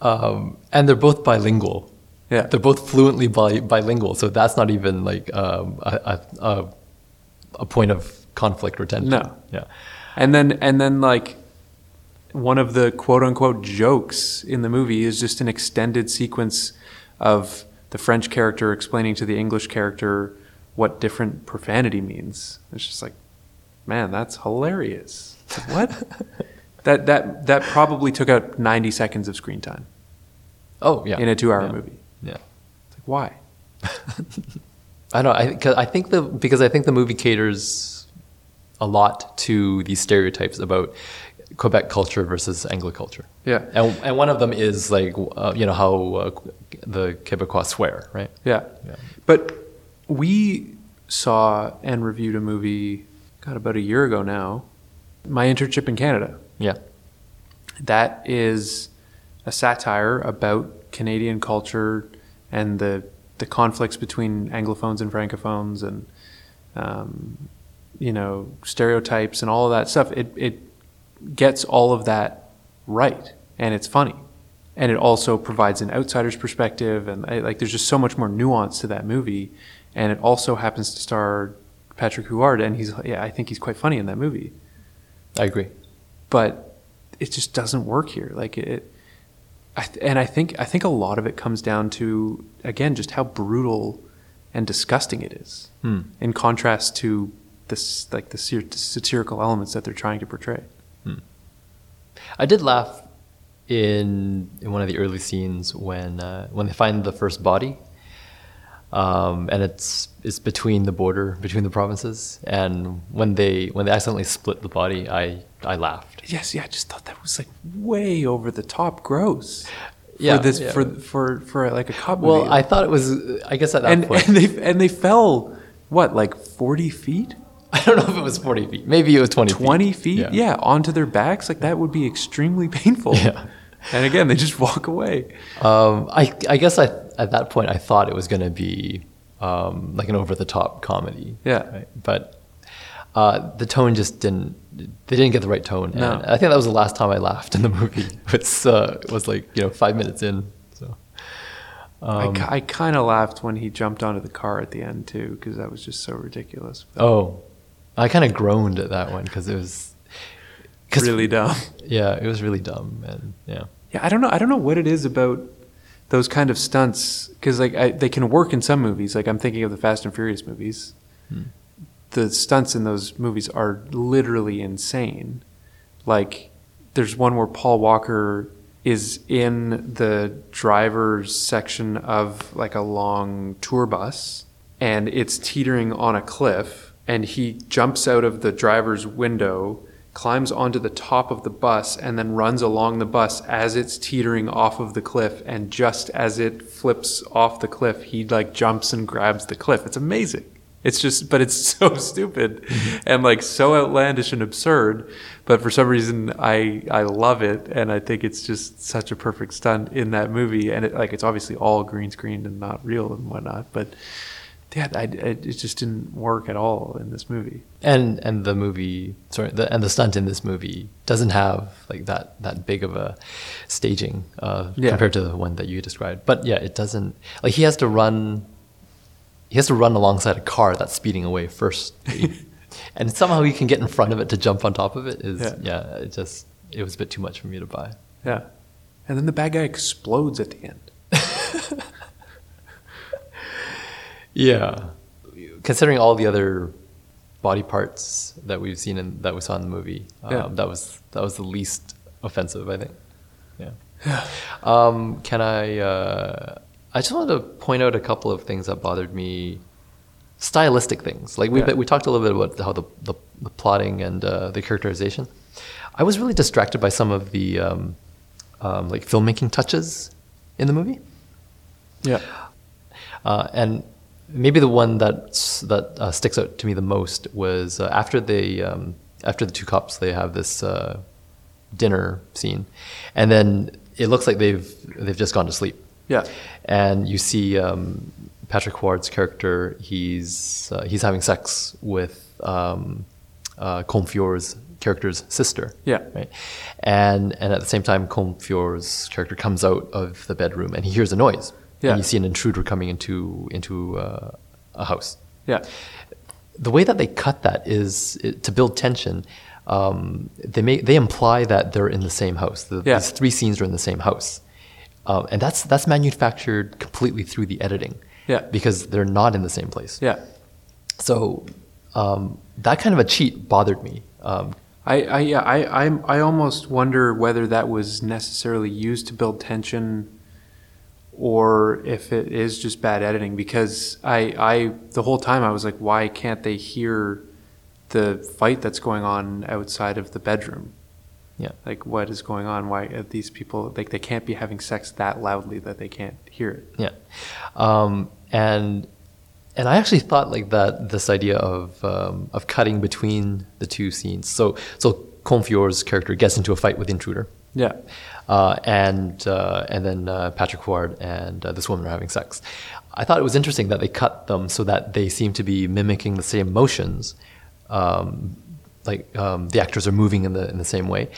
um, and they're both bilingual. Yeah. they're both fluently bi- bilingual. So that's not even like um, a, a a point of conflict or tension. No. yeah, And then and then like one of the quote unquote jokes in the movie is just an extended sequence of the French character explaining to the English character what different profanity means. It's just like, man, that's hilarious. What? that that that probably took out ninety seconds of screen time oh yeah, in a two-hour Yeah. movie. Yeah. It's like, why? I don't. I, I think the because I think the movie caters a lot to these stereotypes about Quebec culture versus Anglo culture. Yeah. and and one of them is like uh, you know how uh, the Quebecois swear, right? Yeah. Yeah. But we saw and reviewed a movie, God, about a year ago now, My Internship in Canada. Yeah, That is a satire about Canadian culture and the, the conflicts between Anglophones and Francophones and, um, you know, stereotypes and all of that stuff. It, it gets all of that right and it's funny. And it also provides an outsider's perspective and I, like there's just so much more nuance to that movie. And it also happens to star Patrick Huard and he's yeah I think he's quite funny in that movie I agree. but it just doesn't work here. Like it, I th- and I think I think a lot of it comes down to again just how brutal and disgusting it is, Hmm. in contrast to this like the sat- satirical elements that they're trying to portray. I did laugh in in one of the early scenes when uh, when they find the first body, um, and it's it's between the border between the provinces, and when they when they accidentally split the body, I I laughed. Yes, yeah, I just thought that was like way over the top gross. Yeah, for this yeah. for for for like a cop Well, movie. I thought it was. I guess at that and point, and they and they fell what like forty feet. I don't know if it was forty feet. Maybe it was twenty. 20 feet, Yeah. yeah. onto their backs like that would be extremely painful Yeah. and again they just walk away Um, I I guess I at that point I thought it was going to be um, like an over the top comedy. Yeah. Right? But uh, the tone just didn't. They didn't get the right tone. No. And I think that was the last time I laughed in the movie. It's uh, it was like you know five minutes in. So I, I kind of laughed when he jumped onto the car at the end too because that was just so ridiculous oh, I kind of groaned at that one because it was. Cause really dumb Yeah, it was really dumb and yeah. yeah i don't know i don't know what it is about those kind of stunts because like I, they can work in some movies like i'm thinking of the fast and furious movies hmm. the stunts in those movies are literally insane like there's one where paul walker is in the driver's section of like a long tour bus and it's teetering on a cliff and he jumps out of the driver's window climbs onto the top of the bus and then runs along the bus as it's teetering off of the cliff. And just as it flips off the cliff he like jumps and grabs the cliff. It's amazing. It's just but it's so stupid and like so outlandish and absurd. But for some reason i i love it. And i think it's just such a perfect stunt in that movie. And it like it's obviously all green screened and not real and whatnot. But yeah I, I, it just didn't work at all in this movie And and the movie, sorry, the, and the stunt in this movie doesn't have like that that big of a staging uh, Yeah. compared to the one that you described. But yeah, it doesn't. Like he has to run. He has to run alongside a car that's speeding away first, and somehow he can get in front of it to jump on top of it. Is Yeah. yeah, it just it was a bit too much for me to buy. yeah and then the bad guy explodes at the end Yeah, considering all the other body parts that we've seen and that we saw in the movie, um, Yeah. that was that was the least offensive, I think. Yeah. Um, can I? Uh, I just wanted to point out a couple of things that bothered me, stylistic things. Like we Yeah. we talked a little bit about how the the, the plotting and uh, the characterization. I was really distracted by some of the um, um, like filmmaking touches in the movie. yeah Uh, and maybe the one that that uh, sticks out to me the most was uh, after they um, after the two cops they have this uh, dinner scene, and then it looks like they've they've just gone to sleep. Yeah. And you see um, Patrick Huard's character. He's uh, he's having sex with um, uh, Colm Feore's character's sister. Yeah. Right. And and at the same time, Colm Feore's character comes out of the bedroom and he hears a noise. Yeah. And you see an intruder coming into into uh, a house. Yeah. The way that they cut that is it, to build tension. Um, they may they imply that they're in the same house. The, Yeah. These three scenes are in the same house, um, and that's that's manufactured completely through the editing. Yeah. Because they're not in the same place. Yeah. So um, that kind of a cheat bothered me. Um, I, I yeah I, I I almost wonder whether that was necessarily used to build tension or if it is just bad editing because I I the whole time I was like why can't they hear the fight that's going on outside of the bedroom? Yeah. like what is going on? Why are these people like they can't be having sex that loudly that they can't hear it? Yeah, um, and and I actually thought like that this idea of um, of cutting between the two scenes. So so Colm Feore's character gets into a fight with intruder, yeah and uh, and then uh, Patrick Huard and uh, this woman are having sex. I thought it was interesting that they cut them so that they seem to be mimicking the same motions. Um, like um, the actors are moving in the in the same way,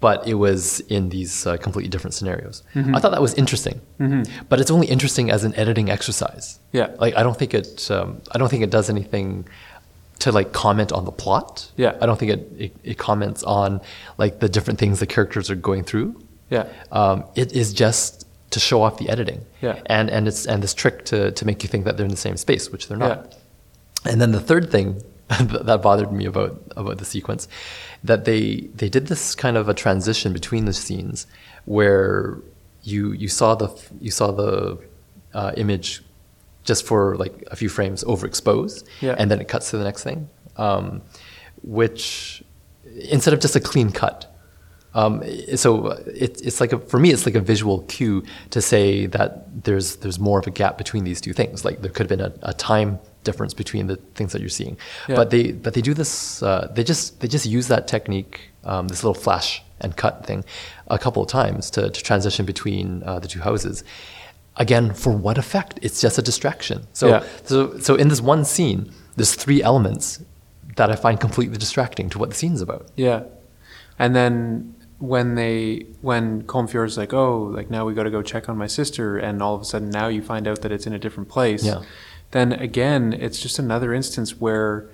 but it was in these uh, completely different scenarios. I thought that was interesting, but it's only interesting as an editing exercise. Yeah. like I don't think it um, I don't think it does anything to like comment on the plot. Yeah. I don't think it, it, it comments on like the different things the characters are going through. Yeah Um, it is just to show off the editing. Yeah. And and it's and this trick to to make you think that they're in the same space, which they're not. And then the third thing that bothered me about about the sequence, that they they did this kind of a transition between the scenes where you you saw the you saw the uh, image just for like a few frames overexposed, Yeah. and then it cuts to the next thing, um, which instead of just a clean cut. Um, so it, it's like a, for me, it's like a visual cue to say that there's there's more of a gap between these two things. Like there could have been a, a time difference between the things that you're seeing, Yeah. but they but they do this. Uh, they just they just use that technique, um, this little flash and cut thing, a couple of times to, to transition between uh, the two houses. Again, for what effect? It's just a distraction. So Yeah. so so in this one scene, there's three elements that I find completely distracting to what the scene's about. Yeah, and then when they when Colm Feore's like, oh, like now we got to go check on my sister, and all of a sudden now you find out that it's in a different place. Yeah. Then again, it's just another instance where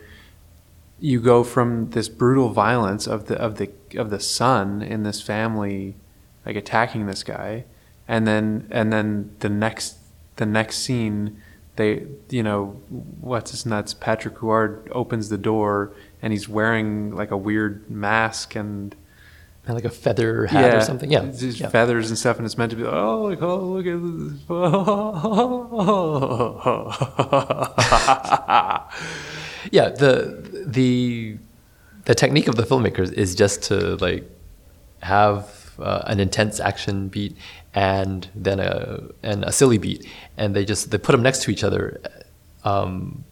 you go from this brutal violence of the of the of the son in this family, like attacking this guy, and then and then the next the next scene. They, you know, what's his nuts? Patrick Huard opens the door and he's wearing like a weird mask And like a feather hat or something. Yeah. yeah. feathers and stuff, and it's meant to be oh, like oh, look at this. yeah the the the technique of the filmmakers is just to like have uh, an intense action beat and then a and a silly beat and they just they put them next to each other um,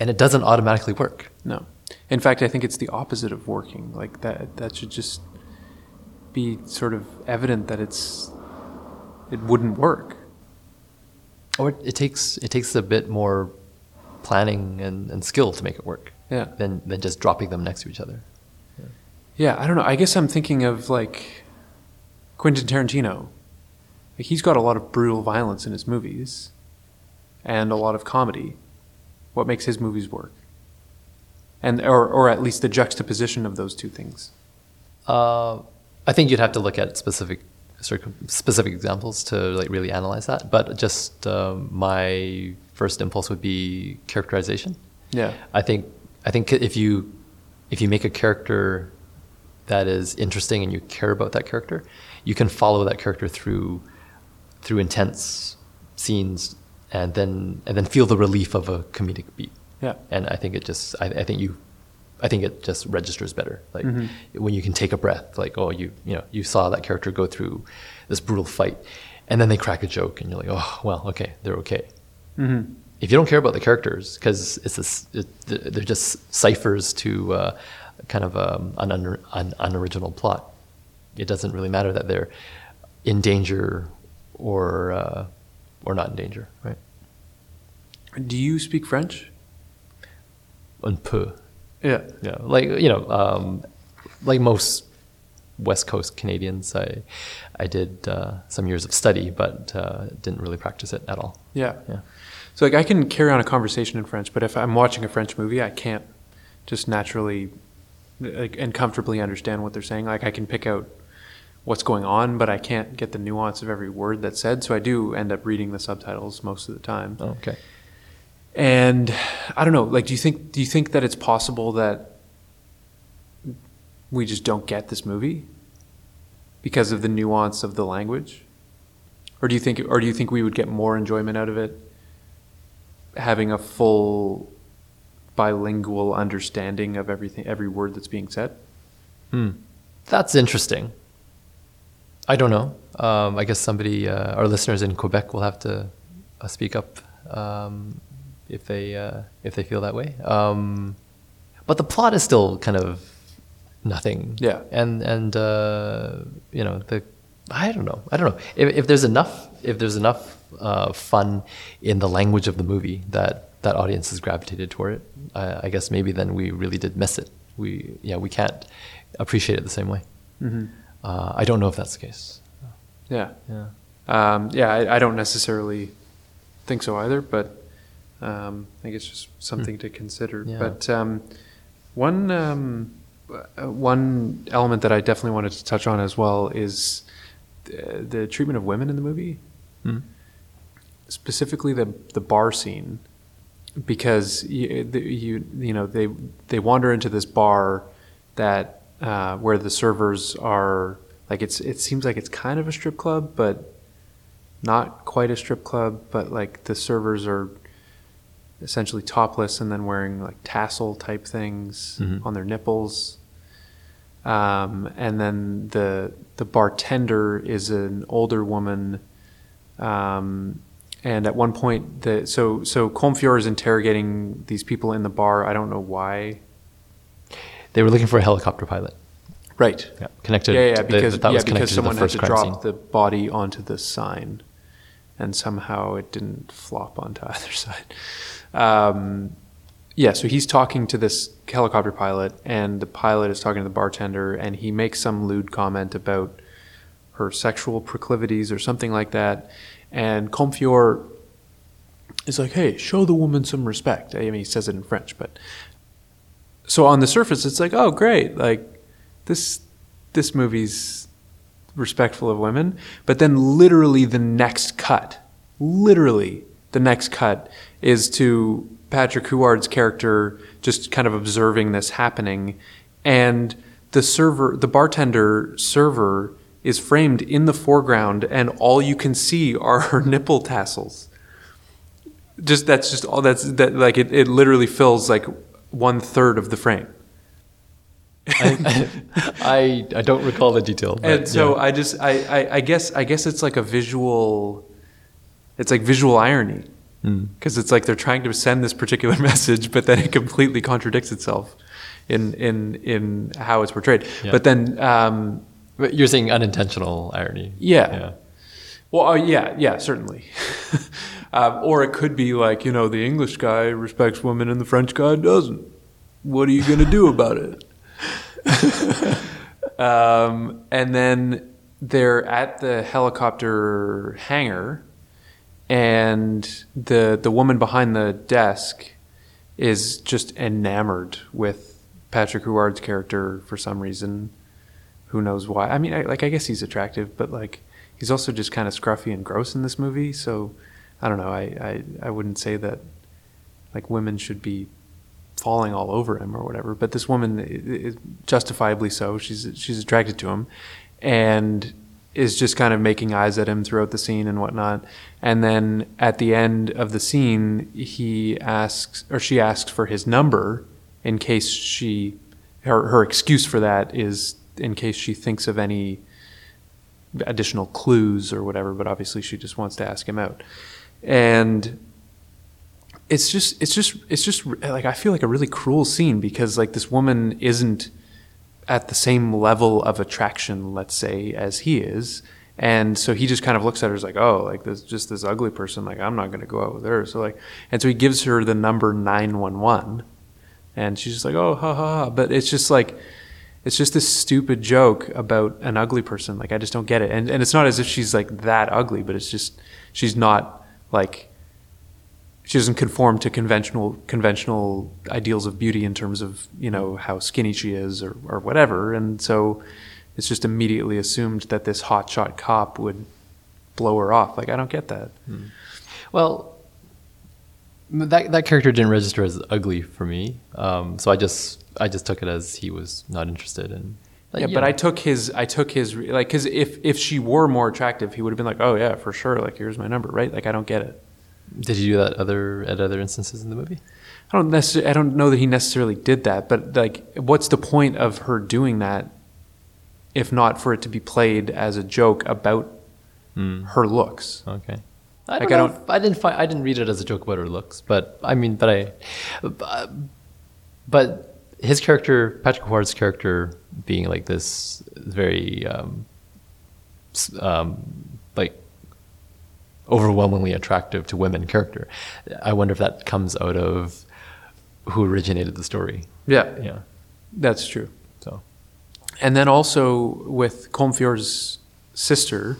and it doesn't automatically work no, in fact, I think it's the opposite of working. Like that, that should just be sort of evident that it's it wouldn't work. or it, it takes it takes a bit more planning and, and skill to make it work Yeah. than than just dropping them next to each other Yeah, I don't know. I guess I'm thinking of like Quentin Tarantino. Like he's got a lot of brutal violence in his movies and a lot of comedy. What makes his movies work? And or or at least the juxtaposition of those two things. Uh, I think you'd have to look at specific circum- specific examples to like really analyze that. But just um, my first impulse would be characterization. Yeah. I think I think if you if you make a character that is interesting and you care about that character, you can follow that character through through intense scenes and then and then feel the relief of a comedic beat. Yeah. And I think it just I, I think you I think it just registers better. Like Mhm. when you can take a breath, like, oh you you know, you saw that character go through this brutal fight and then they crack a joke and you're like, oh well, okay, they're okay Mm-hmm. if you don't care about the characters because it's this, it, they're just ciphers to uh, kind of um, an, un, an unoriginal plot. It doesn't really matter that they're in danger or uh, or not in danger, right? Do you speak French? Un peu, Yeah. yeah. Like you know, um, like most West Coast Canadians, I I did uh, some years of study, but uh, didn't really practice it at all. Yeah. Yeah. So like I can carry on a conversation in French, but if I'm watching a French movie, I can't just naturally like, and comfortably understand what they're saying. Like I can pick out what's going on, but I can't get the nuance of every word that's said. So I do end up reading the subtitles most of the time. Oh, okay. And I don't know, like do you think do you think that it's possible that we just don't get this movie because of the nuance of the language? Or do you think or do you think we would get more enjoyment out of it having a full bilingual understanding of everything every word that's being said? Hmm. That's interesting. I don't know. Um, I guess somebody, uh, our listeners in Quebec, will have to uh, speak up um, if they uh, if they feel that way. Um, but the plot is still kind of nothing. Yeah. And and uh, you know the I don't know. I don't know if, if there's enough if there's enough uh, fun in the language of the movie that that audience has gravitated toward it. I, I guess maybe then we really did miss it. We yeah we can't appreciate it the same way. Mm-hmm. Uh, I don't know if that's the case. Yeah. Yeah. Um, yeah, I, I don't necessarily think so either, but um, I think it's just something to consider. Yeah. But um, one um, uh, one element that I definitely wanted to touch on as well is the, the treatment of women in the movie, Hmm. specifically the the bar scene, because you the, you, you know they they wander into this bar that uh, where the servers are like it's it seems like it's kind of a strip club, but not quite a strip club. But like the servers are essentially topless and then wearing like tassel type things Mhm. on their nipples. Um, and then the the bartender is an older woman. Um, and at one point, the so so Colm Feore is interrogating these people in the bar. I don't know why. They were looking for a helicopter pilot. Right. Yeah. Connected. Yeah, yeah, because that yeah, because someone had to drop scene. the body onto the sign, and somehow it didn't flop onto either side. Um, yeah, so he's talking to this helicopter pilot, and the pilot is talking to the bartender, and he makes some lewd comment about her sexual proclivities or something like that, and Colm Feore is like, "Hey, show the woman some respect." I mean, he says it in French, but so on the surface, it's like, "Oh, great! Like this this movie's respectful of women." But then, literally, the next cut, literally the next cut, is to Patrick Huard's character just kind of observing this happening, and the server, the bartender server, is framed in the foreground, and all you can see are her nipple tassels. Just that's just all that's that like it, it literally fills like one third of the frame. I, I I don't recall the detail. But and so yeah. I just I, I I guess I guess it's like a visual it's like visual irony Hmm. because it's like they're trying to send this particular message but then it completely contradicts itself in in in how it's portrayed Yeah. but then um But you're saying unintentional irony. Yeah. Yeah. well uh, yeah yeah certainly um, or it could be like you know the English guy respects women and the French guy doesn't what are you gonna do about it um, and then they're at the helicopter hangar, and the the woman behind the desk is just enamored with Patrick Huard's character for some reason. Who knows why? I mean, I, like I guess he's attractive, but like he's also just kind of scruffy and gross in this movie. So I don't know. I I, I wouldn't say that like women should be falling all over him or whatever. But this woman, is justifiably so, she's she's attracted to him, and is just kind of making eyes at him throughout the scene and whatnot. And then at the end of the scene, he asks or she asks for his number in case she her her excuse for that is in case she thinks of any additional clues or whatever. But obviously, she just wants to ask him out, and it's just it's just it's just like I feel like a really cruel scene because like this woman isn't at the same level of attraction, let's say, as he is. And so he just kind of looks at her as like, oh, like this just this ugly person, like I'm not gonna go out with her. So like and so he gives her the number nine one one and she's just like, Oh ha ha ha but it's just like it's just this stupid joke about an ugly person. Like I just don't get it. And and it's not as if she's like that ugly, but it's just she's not like she doesn't conform to conventional conventional ideals of beauty in terms of you know how skinny she is or or whatever. And so it's just immediately assumed that this hotshot cop would blow her off. Like I don't get that. Well, that that character didn't register as ugly for me, um, so I just I just took it as he was not interested in. like, yeah, you but. I took his, I took his, like, because if if she were more attractive, he would have been like, oh yeah, for sure, like here's my number, right? Like I don't get it. Did he do that other at other instances in the movie? I don't necessarily, I don't know that he necessarily did that, but like, what's the point of her doing that, if not for it to be played as a joke about Hmm. her looks? Okay. I don't, I don't- if- I didn't find. I didn't read it as a joke about her looks, but I mean, but I, but, but his character, Patrick Huard's character, being like this very, um, um, like overwhelmingly attractive to women character. I wonder if that comes out of who originated the story. Yeah, Yeah. that's true. So. And then also with Colm Feore's sister,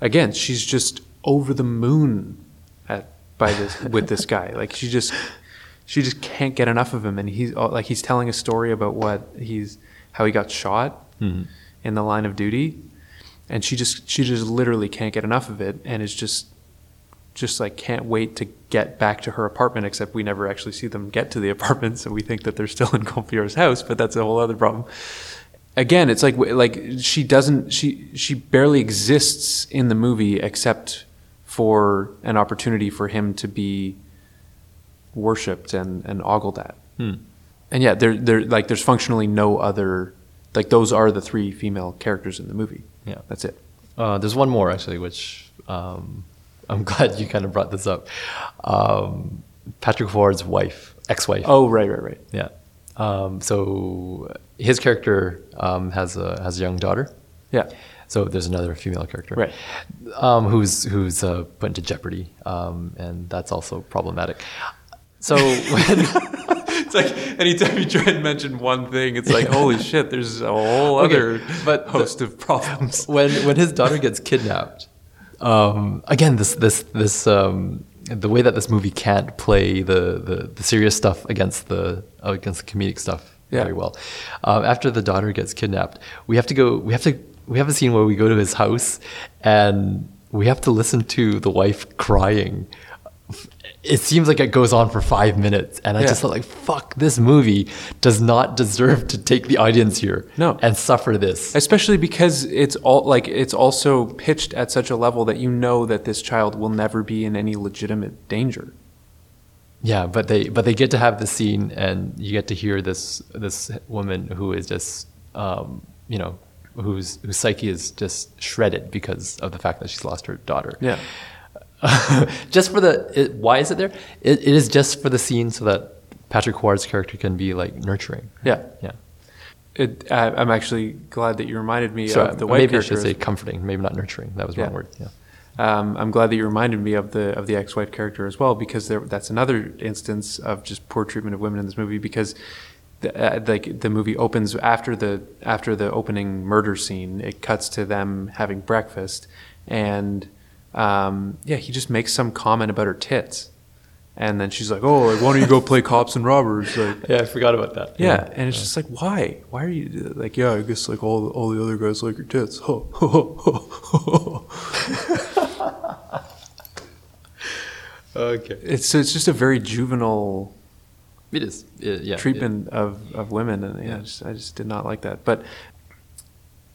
again, she's just over the moon at by this with this guy. Like she just she just can't get enough of him, and he's uh, like he's telling a story about what he's how he got shot Mhm. in the line of duty, and she just she just literally can't get enough of it, and is just just like can't wait to get back to her apartment. Except we never actually see them get to the apartment, so we think that they're still in Colm Feore's house, but that's a whole other problem again it's like like she doesn't she she barely exists in the movie except for an opportunity for him to be worshipped and and ogled at Hmm. and yeah there there like there's functionally no other like those are the three female characters in the movie Yeah. that's it Uh, there's one more actually, which um, I'm glad you kind of brought this up. Um, Patrick Ford's wife, ex-wife. oh right right right Yeah. Um, so his character um, has a has a young daughter. yeah So there's another female character, Right. Um, who's who's uh, put into jeopardy, um, and that's also problematic. So when it's like anytime you try and mention one thing it's like holy shit there's a whole Okay, other but the- host of problems when when his daughter gets kidnapped, um, again, this this this um, the way that this movie can't play the, the, the serious stuff against the against the comedic stuff Yeah. very well. Um, after the daughter gets kidnapped, we have to go. We have to. We have a scene where we go to his house, and we have to listen to the wife crying. It seems like it goes on for five minutes, and I Yeah. just felt like, "Fuck! This movie does not deserve to take the audience here, No. and suffer this." especially because it's all like it's also pitched at such a level that you know that this child will never be in any legitimate danger. Yeah, but they but they get to have the scene, and you get to hear this this woman who is just um, you know whose whose psyche is just shredded because of the fact that she's lost her daughter. Yeah. just for the it, why is it there? It, it is just for the scene so that Patrick Huard's character can be like nurturing. Yeah. Yeah. It, I, I'm actually glad that you reminded me So of the white maybe I should say comforting, maybe not nurturing. That was the Yeah. wrong word. Yeah. Um, I'm glad that you reminded me of the of the ex-wife character as well because there, that's another instance of just poor treatment of women in this movie because the, uh, like the movie opens after the after the opening murder scene it cuts to them having breakfast and um, yeah he just makes some comment about her tits and then she's like oh like, why don't you go play cops and robbers like Yeah, I forgot about that. yeah, and it's just like, why? Why are you like? Yeah, I guess like all all the other guys like your tits. Okay. it's it's just a very juvenile It is. It- yeah. treatment of, of women, and yeah, I just, I just did not like that. But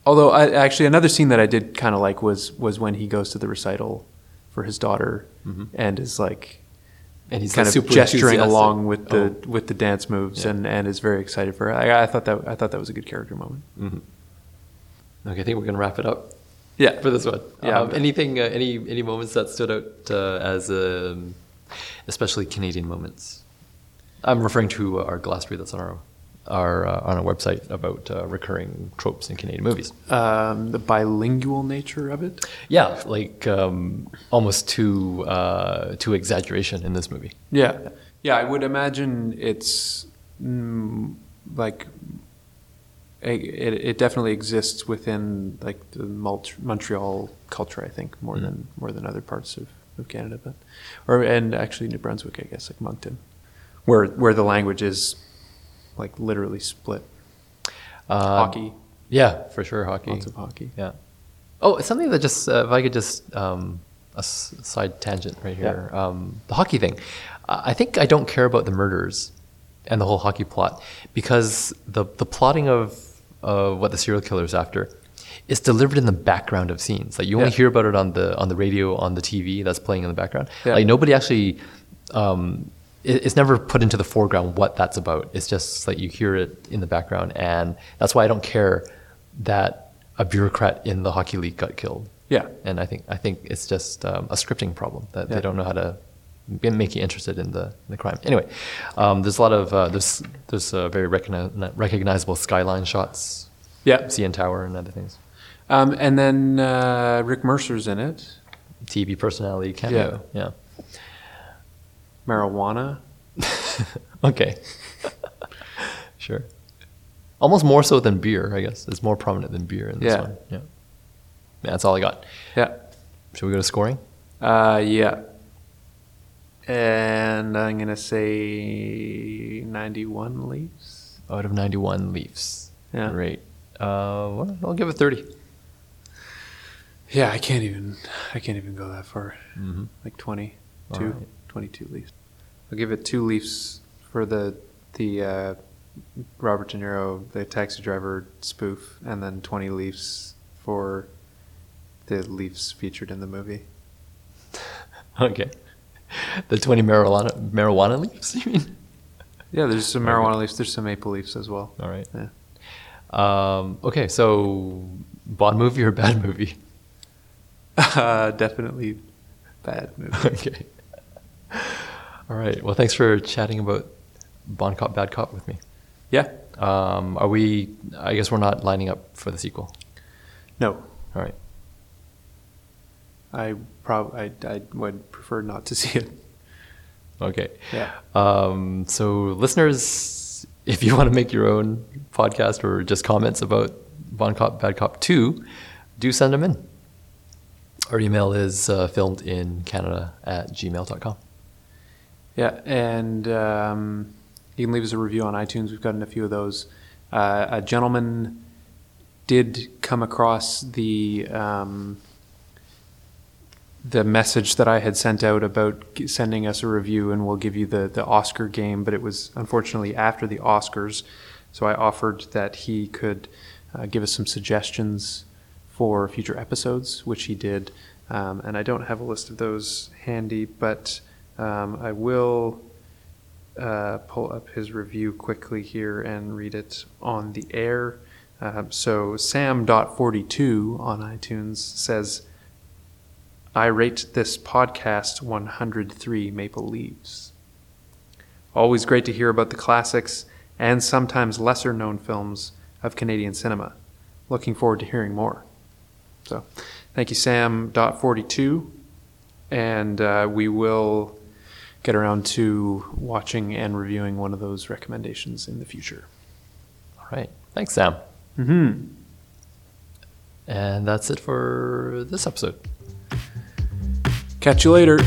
although I actually another scene that I did kind of like was was when he goes to the recital for his daughter Mhm. and is like and he's kind like, of super gesturing along with the Oh. with the dance moves Yeah. and, and is very excited for her. I, I thought that I thought that was a good character moment. Mhm. Okay, I think we're gonna wrap it up. Yeah. for this one. Yeah. Um, anything? Uh, any any moments that stood out uh, as um, especially Canadian moments? I'm referring to uh, our glossary that's on our our uh, on our website about uh, recurring tropes in Canadian movies. Um, the bilingual nature of it. Yeah, like um, almost to uh, to exaggeration in this movie. Yeah, yeah. I would imagine it's mm, like it, it definitely exists within like the Mont- Montreal culture. I think more Mm. than more than other parts of, of Canada, but or and actually New Brunswick, I guess, like Moncton, where where the language is like literally split. Uh, hockey, Yeah, for sure, hockey. lots of hockey. Yeah. Oh, something that just, uh, if I could just, um, a s- side tangent right here. Um, the hockey thing. I think I don't care about the murders and the whole hockey plot because the, the plotting of, of what the serial killer is after is delivered in the background of scenes. Like you only Yeah. hear about it on the, on the radio, on the TV that's playing in the background. Yeah. Like nobody actually, um, it's never put into the foreground what that's about. It's just like you hear it in the background. And that's why I don't care that a bureaucrat in the hockey league got killed. Yeah. And I think I think it's just um, a scripting problem that Yeah. they don't know how to make you interested in the, in the crime. Anyway, um, there's a lot of uh, there's there's uh, very recogni- recognizable skyline shots, Yeah. CN Tower and other things. Um, and then uh, Rick Mercer's in it. TV personality cameo. Yeah. Marijuana. Okay. sure. Almost more so than beer, I guess. It's more prominent than beer in this Yeah. one. Yeah. Yeah, that's all I got. Yeah. Should we go to scoring? Uh, yeah. And I'm gonna say 91 Leafs. Out of 91 Leafs. Yeah. Great. Uh, well, I'll give it 30. Yeah, I can't even. I can't even go that far. Mhm. Like 22, All right. 22 Leafs. I'll give it two Leafs for the the uh, Robert De Niro, the taxi driver spoof, and then 20 Leafs for the Leafs featured in the movie. Okay. The 20 marijuana, marijuana leaves, you mean? Yeah, there's some marijuana leaves. There's some maple leafs as well. All right. Yeah. Um, okay, so Bon movie or bad movie? Uh, definitely bad movie. okay. All right. Well, thanks for chatting about Bon Cop, Bad Cop with me. Yeah. Um, are we, I guess we're not lining up for the sequel. No. All right. I probably I, I would prefer not to see it. Okay. Yeah. Um, so, listeners, if you want to make your own podcast or just comments about Bon Cop, Bad Cop 2, do send them in. Our email is uh, filmed in Canada at gmail.com. Yeah, and um, you can leave us a review on iTunes. We've gotten a few of those. Uh, a gentleman did come across the um, the message that I had sent out about sending us a review, and we'll give you the the Oscar game. But it was unfortunately after the Oscars, so I offered that he could uh, give us some suggestions for future episodes, which he did. Um, and I don't have a list of those handy, but um, I will uh, pull up his review quickly here and read it on the air. Um, so Sam.42 on iTunes says, I rate this podcast 103 Maple Leaves. Always great to hear about the classics and sometimes lesser known films of Canadian cinema. Looking forward to hearing more. So, thank you, Sam.42. And uh, we will get around to watching and reviewing one of those recommendations in the future. All right. Thanks, Sam. Mm-hmm. And that's it for this episode. Catch you later.